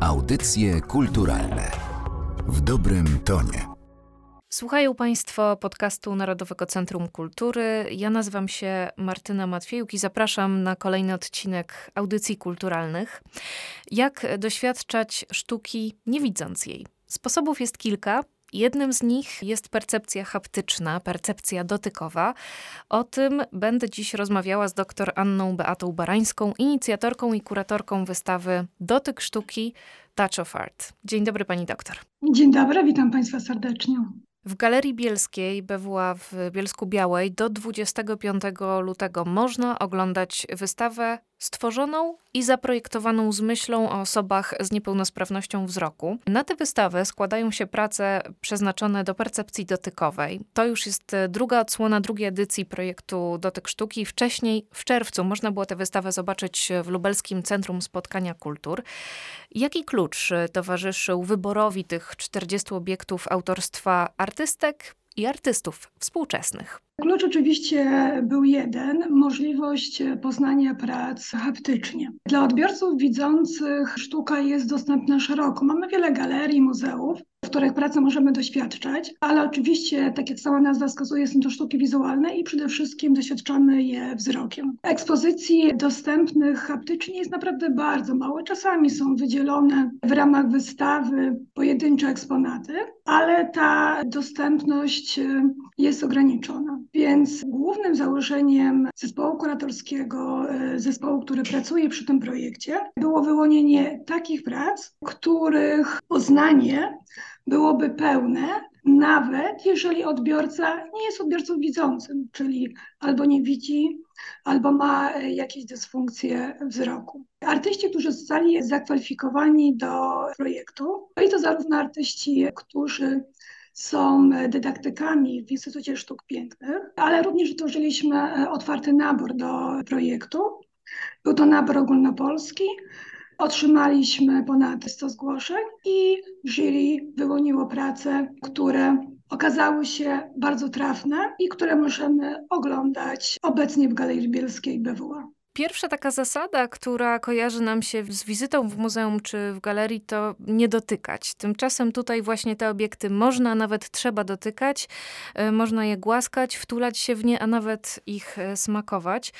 Audycje kulturalne w dobrym tonie. Słuchają Państwo podcastu Narodowego Centrum Kultury. Ja nazywam się Martyna Matwiejuk i zapraszam na kolejny odcinek audycji kulturalnych. Jak doświadczać sztuki nie widząc jej? Sposobów jest kilka. Jednym z nich jest percepcja haptyczna, percepcja dotykowa. O tym będę dziś rozmawiała z dr Anną Beatą Barańską, inicjatorką i kuratorką wystawy Dotyk sztuki Touch of Art. Dzień dobry pani doktor. Dzień dobry, witam państwa serdecznie. W Galerii Bielskiej BWA w Bielsku Białej do 25 lutego można oglądać wystawę stworzoną i zaprojektowaną z myślą o osobach z niepełnosprawnością wzroku. Na tę wystawę składają się prace przeznaczone do percepcji dotykowej. To już jest druga odsłona drugiej edycji projektu Dotyk Sztuki. Wcześniej, w czerwcu, można było tę wystawę zobaczyć w Lubelskim Centrum Spotkania Kultur. Jaki klucz towarzyszył wyborowi tych 40 obiektów autorstwa artystek i artystów współczesnych? Klucz oczywiście był jeden możliwość poznania prac haptycznie. Dla odbiorców widzących sztuka jest dostępna szeroko. Mamy wiele galerii, muzeów, w których prace możemy doświadczać, ale oczywiście, tak jak sama nazwa wskazuje, są to sztuki wizualne i przede wszystkim doświadczamy je wzrokiem. Ekspozycji dostępnych haptycznie jest naprawdę bardzo mało. Czasami są wydzielone w ramach wystawy pojedyncze eksponaty, ale ta dostępność jest ograniczona. Więc głównym założeniem zespołu kuratorskiego, e, zespołu, który pracuje przy tym projekcie, było wyłonienie takich prac, których poznanie byłoby pełne, nawet jeżeli odbiorca nie jest odbiorcą widzącym, czyli albo nie widzi, albo ma e, jakieś dysfunkcje wzroku. Artyści, którzy zostali zakwalifikowani do projektu, i to zarówno artyści, którzy są dydaktykami w Instytucie Sztuk Pięknych, ale również tworzyliśmy e, otwarty nabór do projektu. Był to nabór ogólnopolski. Otrzymaliśmy ponad 100 zgłoszeń i jury wyłoniło prace, które okazały się bardzo trafne i które możemy oglądać obecnie w Galerii Bielskiej BWA. Pierwsza taka zasada, która kojarzy nam się z wizytą w muzeum czy w galerii, to nie dotykać. Tymczasem tutaj właśnie te obiekty można, nawet trzeba dotykać, e, można je głaskać, wtulać się w nie, a nawet ich e, smakować.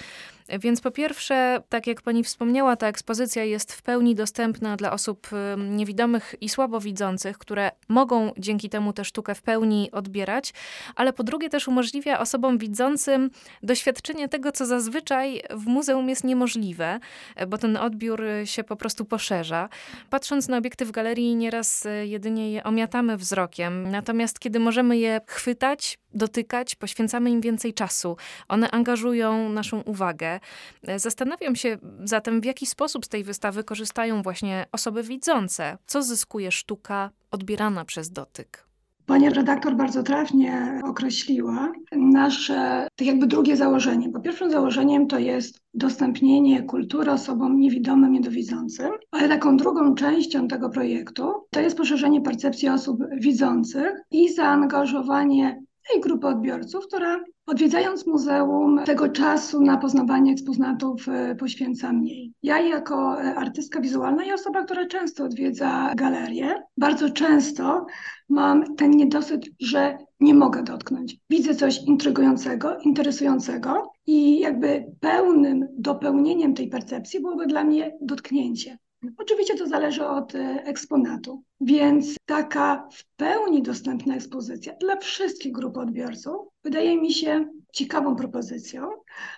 Więc po pierwsze, tak jak pani wspomniała, ta ekspozycja jest w pełni dostępna dla osób niewidomych i słabowidzących, które mogą dzięki temu tę sztukę w pełni odbierać, ale po drugie też umożliwia osobom widzącym doświadczenie tego, co zazwyczaj w muzeum jest niemożliwe, bo ten odbiór się po prostu poszerza. Patrząc na obiekty w galerii, nieraz e, jedynie je omiatamy wzrokiem, natomiast kiedy możemy je chwytać, dotykać, poświęcamy im więcej czasu. One angażują naszą uwagę. Zastanawiam się zatem, w jaki sposób z tej wystawy korzystają właśnie osoby widzące. Co zyskuje sztuka odbierana przez dotyk? Pani redaktor bardzo trafnie określiła nasze, tak jakby drugie założenie. Bo pierwszym założeniem to jest udostępnienie kultury osobom niewidomym, niedowidzącym, ale taką drugą częścią tego projektu to jest poszerzenie percepcji osób widzących i zaangażowanie tej grupy odbiorców, która odwiedzając muzeum tego czasu na poznawanie eksponatów e, poświęca mniej. Ja jako e, artystka wizualna i osoba, która często odwiedza galerię, bardzo często mam ten niedosyt, że nie mogę dotknąć. Widzę coś intrygującego, interesującego i jakby pełnym dopełnieniem tej percepcji byłoby dla mnie dotknięcie. Oczywiście to zależy od e, eksponatu, więc taka w pełni dostępna ekspozycja dla wszystkich grup odbiorców wydaje mi się ciekawą propozycją,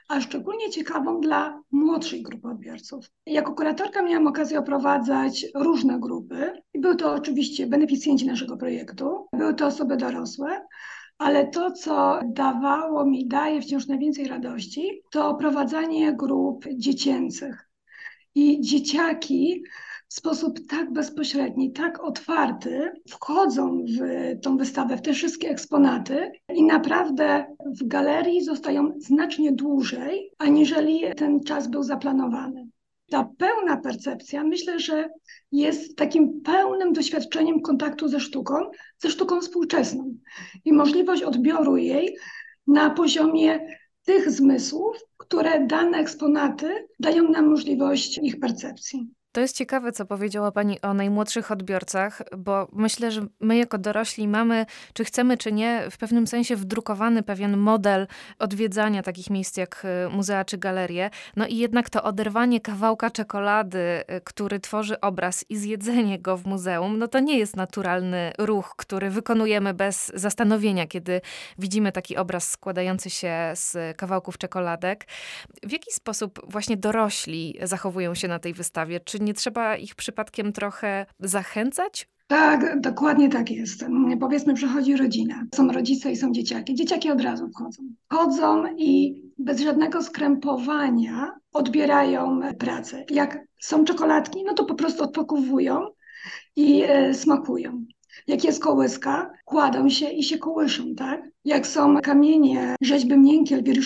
a szczególnie ciekawą dla młodszej grupy odbiorców. Jako kuratorka miałam okazję oprowadzać różne grupy i były to oczywiście beneficjenci naszego projektu, były to osoby dorosłe, ale to, co dawało mi, daje wciąż najwięcej radości, to oprowadzanie grup dziecięcych i dzieciaki w sposób tak bezpośredni, tak otwarty wchodzą w tą wystawę, w te wszystkie eksponaty i naprawdę w galerii zostają znacznie dłużej, aniżeli ten czas był zaplanowany. Ta pełna percepcja myślę, że jest takim pełnym doświadczeniem kontaktu ze sztuką, ze sztuką współczesną i możliwość odbioru jej na poziomie tych zmysłów, które dane eksponaty dają nam możliwość ich percepcji. To jest ciekawe, co powiedziała Pani o najmłodszych odbiorcach, bo myślę, że my jako dorośli mamy, czy chcemy, czy nie, w pewnym sensie wdrukowany pewien model odwiedzania takich miejsc jak y, muzea czy galerie. No i jednak to oderwanie kawałka czekolady, y, który tworzy obraz i zjedzenie go w muzeum, no to nie jest naturalny ruch, który wykonujemy bez zastanowienia, kiedy widzimy taki obraz składający się z kawałków czekoladek. W jaki sposób właśnie dorośli zachowują się na tej wystawie? Czy nie trzeba ich przypadkiem trochę zachęcać? Tak, dokładnie tak jest. Powiedzmy, przychodzi rodzina. Są rodzice i są dzieciaki. Dzieciaki od razu wchodzą. Wchodzą i bez żadnego skrępowania odbierają pracę. Jak są czekoladki, no to po prostu odpokowują i e, smakują. Jak jest kołyska, kładą się i się kołyszą, tak? Jak są kamienie, rzeźby miękkie, Elwiry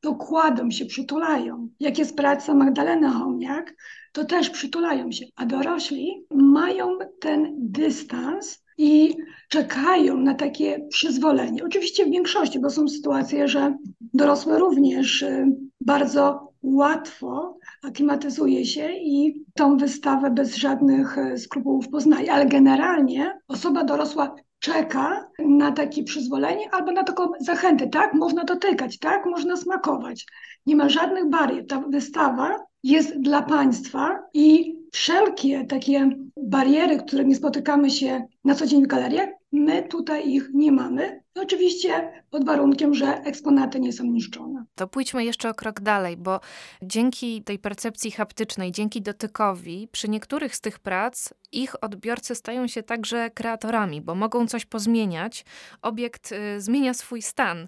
to kładą się, przytulają. Jak jest praca Magdaleny Homiak, to też przytulają się. A dorośli mają ten dystans i czekają na takie przyzwolenie. Oczywiście w większości, bo są sytuacje, że dorosłe również y, bardzo łatwo aklimatyzuje się i tą wystawę bez żadnych y, skrupułów poznaje, ale generalnie osoba dorosła czeka na takie przyzwolenie albo na taką zachętę, tak, można dotykać, tak, można smakować. Nie ma żadnych barier. Ta wystawa jest dla państwa i wszelkie takie bariery, którymi spotykamy się na co dzień w galeriach, my tutaj ich nie mamy. Oczywiście pod warunkiem, że eksponaty nie są niszczone. To pójdźmy jeszcze o krok dalej, bo dzięki tej percepcji haptycznej, dzięki dotykowi, przy niektórych z tych prac ich odbiorcy stają się także kreatorami, bo mogą coś pozmieniać. Obiekt y, zmienia swój stan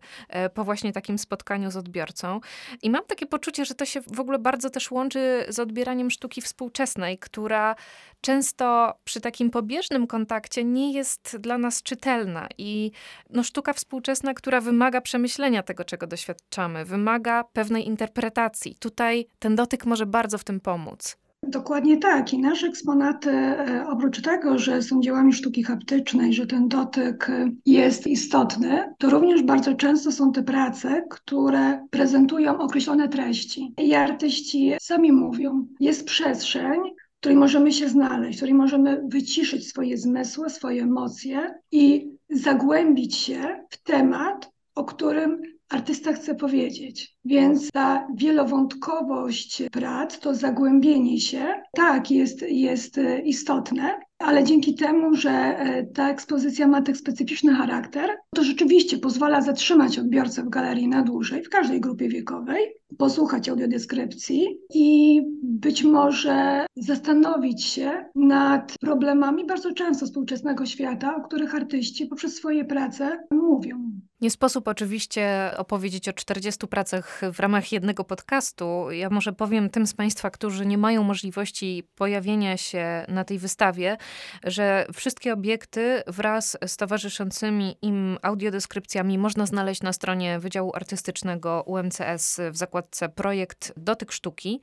y, po właśnie takim spotkaniu z odbiorcą. I mam takie poczucie, że to się w ogóle bardzo też łączy z odbieraniem sztuki współczesnej, która często przy takim pobieżnym kontakcie nie jest dla nas czytelna. I no, sztuka współczesna, która wymaga przemyślenia tego, czego doświadczamy, wymaga pewnej interpretacji. Tutaj ten dotyk może bardzo w tym pomóc. Dokładnie tak. I nasze eksponaty, e, oprócz tego, że są dziełami sztuki haptycznej, że ten dotyk e, jest istotny, to również bardzo często są te prace, które prezentują określone treści. I artyści sami mówią, jest przestrzeń, w której możemy się znaleźć, w której możemy wyciszyć swoje zmysły, swoje emocje i zagłębić się w temat, o którym artysta chce powiedzieć. Więc ta wielowątkowość prac, to zagłębienie się, tak, jest, jest istotne, ale dzięki temu, że e, ta ekspozycja ma tak specyficzny charakter, to rzeczywiście pozwala zatrzymać odbiorcę w galerii na dłużej, w każdej grupie wiekowej, posłuchać audiodeskrypcji i być może zastanowić się nad problemami bardzo często współczesnego świata, o których artyści poprzez swoje prace mówią. Nie sposób oczywiście opowiedzieć o 40 pracach w ramach jednego podcastu. Ja może powiem tym z Państwa, którzy nie mają możliwości pojawienia się na tej wystawie, że wszystkie obiekty wraz z towarzyszącymi im audiodeskrypcjami można znaleźć na stronie Wydziału Artystycznego UMCS w zakładce Projekt Dotyk Sztuki.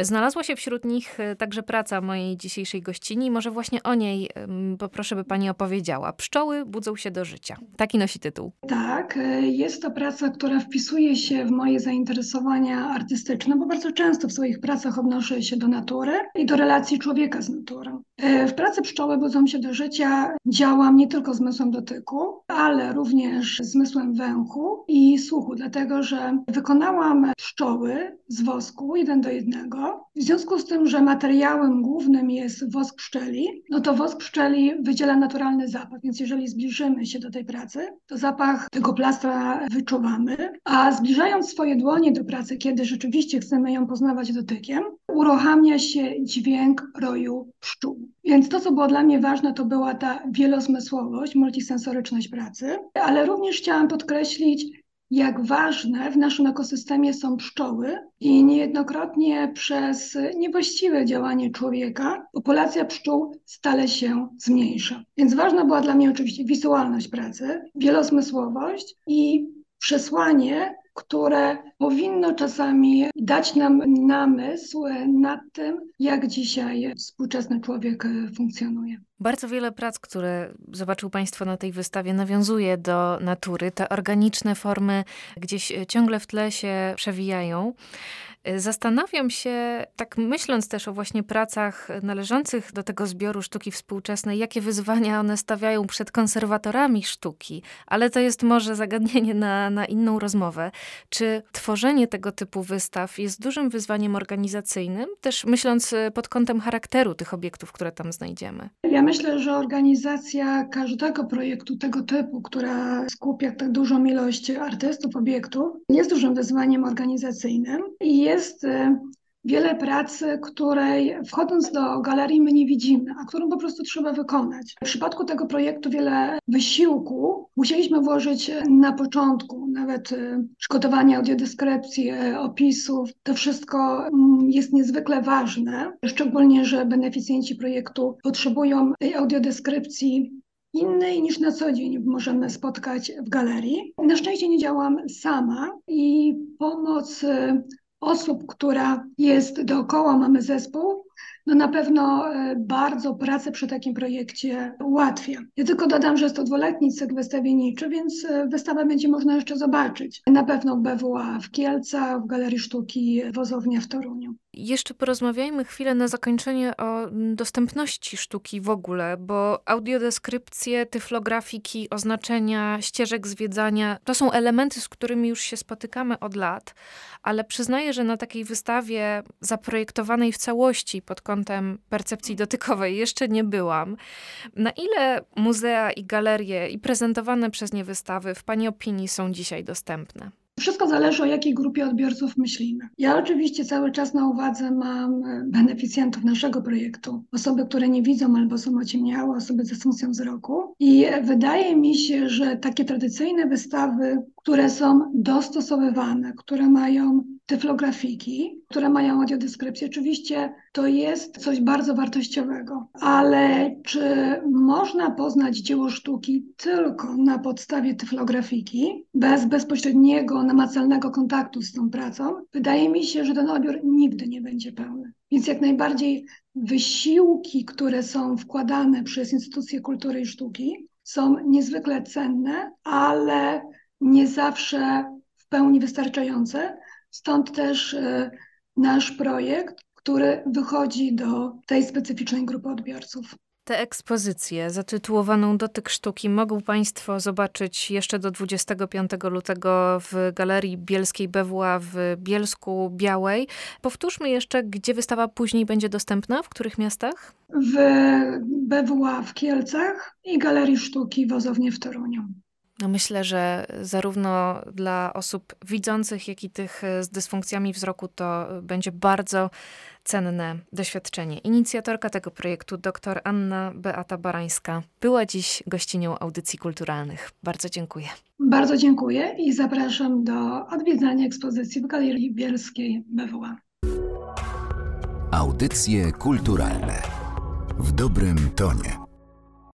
Znalazła się wśród nich e, także praca mojej dzisiejszej gościni. Może właśnie o niej poproszę, by pani opowiedziała. Pszczoły budzą się do życia. Taki nosi tytuł. Tak, e, jest to praca, która wpisuje się w moje zainteresowania artystyczne, bo bardzo często w swoich pracach odnoszę się do natury i do relacji człowieka z naturą. E, w pracy Pszczoły budzą się do życia działam nie tylko zmysłem dotyku, ale również zmysłem węchu i słuchu, dlatego że wykonałam pszczoły z wosku jeden do jednego. W związku z tym, że materiałem głównym jest wosk pszczeli, no to wosk pszczeli wydziela naturalny zapach, więc jeżeli zbliżymy się do tej pracy, to zapach tego plastra wyczuwamy, a zbliżając swoje dłonie do pracy, kiedy rzeczywiście chcemy ją poznawać dotykiem, uruchamia się dźwięk roju pszczół. Więc to, co było dla mnie ważne, to była ta wielozmysłowość, multisensoryczność pracy, ale również chciałam podkreślić jak ważne w naszym ekosystemie są pszczoły i niejednokrotnie przez niewłaściwe działanie człowieka populacja pszczół stale się zmniejsza. Więc ważna była dla mnie oczywiście wizualność pracy, wielozmysłowość i przesłanie które powinno czasami dać nam namysł nad tym, jak dzisiaj współczesny człowiek funkcjonuje. Bardzo wiele prac, które zobaczył Państwo na tej wystawie, nawiązuje do natury. Te organiczne formy gdzieś ciągle w tle się przewijają. Zastanawiam się, tak myśląc też o właśnie pracach należących do tego zbioru sztuki współczesnej, jakie wyzwania one stawiają przed konserwatorami sztuki, ale to jest może zagadnienie na, na inną rozmowę. Czy tworzenie tego typu wystaw jest dużym wyzwaniem organizacyjnym, też myśląc pod kątem charakteru tych obiektów, które tam znajdziemy? Ja myślę, że organizacja każdego projektu tego typu, która skupia tak dużą ilość artystów, obiektów, jest dużym wyzwaniem organizacyjnym i jest jest y, wiele pracy, której wchodząc do galerii my nie widzimy, a którą po prostu trzeba wykonać. W przypadku tego projektu wiele wysiłku musieliśmy włożyć na początku, nawet y, przygotowanie audiodyskrypcji, y, opisów. To wszystko mm, jest niezwykle ważne, szczególnie, że beneficjenci projektu potrzebują tej audiodeskrypcji innej niż na co dzień możemy spotkać w galerii. Na szczęście nie działam sama i pomoc osób, która jest dookoła, mamy zespół, no na pewno e, bardzo pracę przy takim projekcie ułatwia. Ja tylko dodam, że jest to dwuletni cykl wystawienniczy, więc e, wystawę będzie można jeszcze zobaczyć. Na pewno BWA w Kielcach, w Galerii Sztuki Wozownia w Toruniu. Jeszcze porozmawiajmy chwilę na zakończenie o dostępności sztuki w ogóle, bo audiodeskrypcje, tyflografiki, oznaczenia, ścieżek zwiedzania to są elementy, z którymi już się spotykamy od lat, ale przyznaję, że na takiej wystawie zaprojektowanej w całości pod kątem percepcji dotykowej jeszcze nie byłam. Na ile muzea i galerie i prezentowane przez nie wystawy w Pani opinii są dzisiaj dostępne? Wszystko zależy o jakiej grupie odbiorców myślimy. Ja oczywiście cały czas na uwadze mam e, beneficjentów naszego projektu. Osoby, które nie widzą albo są ociemniałe, osoby ze funkcją wzroku. I wydaje mi się, że takie tradycyjne wystawy, które są dostosowywane, które mają tyflografiki, które mają audiodeskrypcję. Oczywiście to jest coś bardzo wartościowego, ale czy można poznać dzieło sztuki tylko na podstawie tyflografiki, bez bezpośredniego, namacalnego kontaktu z tą pracą? Wydaje mi się, że ten odbiór nigdy nie będzie pełny. Więc jak najbardziej wysiłki, które są wkładane przez instytucje kultury i sztuki, są niezwykle cenne, ale nie zawsze w pełni wystarczające. Stąd też e, nasz projekt, który wychodzi do tej specyficznej grupy odbiorców. Tę ekspozycję zatytułowaną Dotyk Sztuki mogą Państwo zobaczyć jeszcze do 25 lutego w Galerii Bielskiej BWA w Bielsku Białej. Powtórzmy jeszcze, gdzie wystawa później będzie dostępna, w których miastach? W BWA w Kielcach i Galerii Sztuki Wozownie w Toruniu. No myślę, że zarówno dla osób widzących, jak i tych z dysfunkcjami wzroku to będzie bardzo cenne doświadczenie. Inicjatorka tego projektu, dr Anna Beata Barańska, była dziś gościnią audycji kulturalnych. Bardzo dziękuję. Bardzo dziękuję i zapraszam do odwiedzania ekspozycji w Galerii Bielskiej BWA. Audycje kulturalne w dobrym tonie.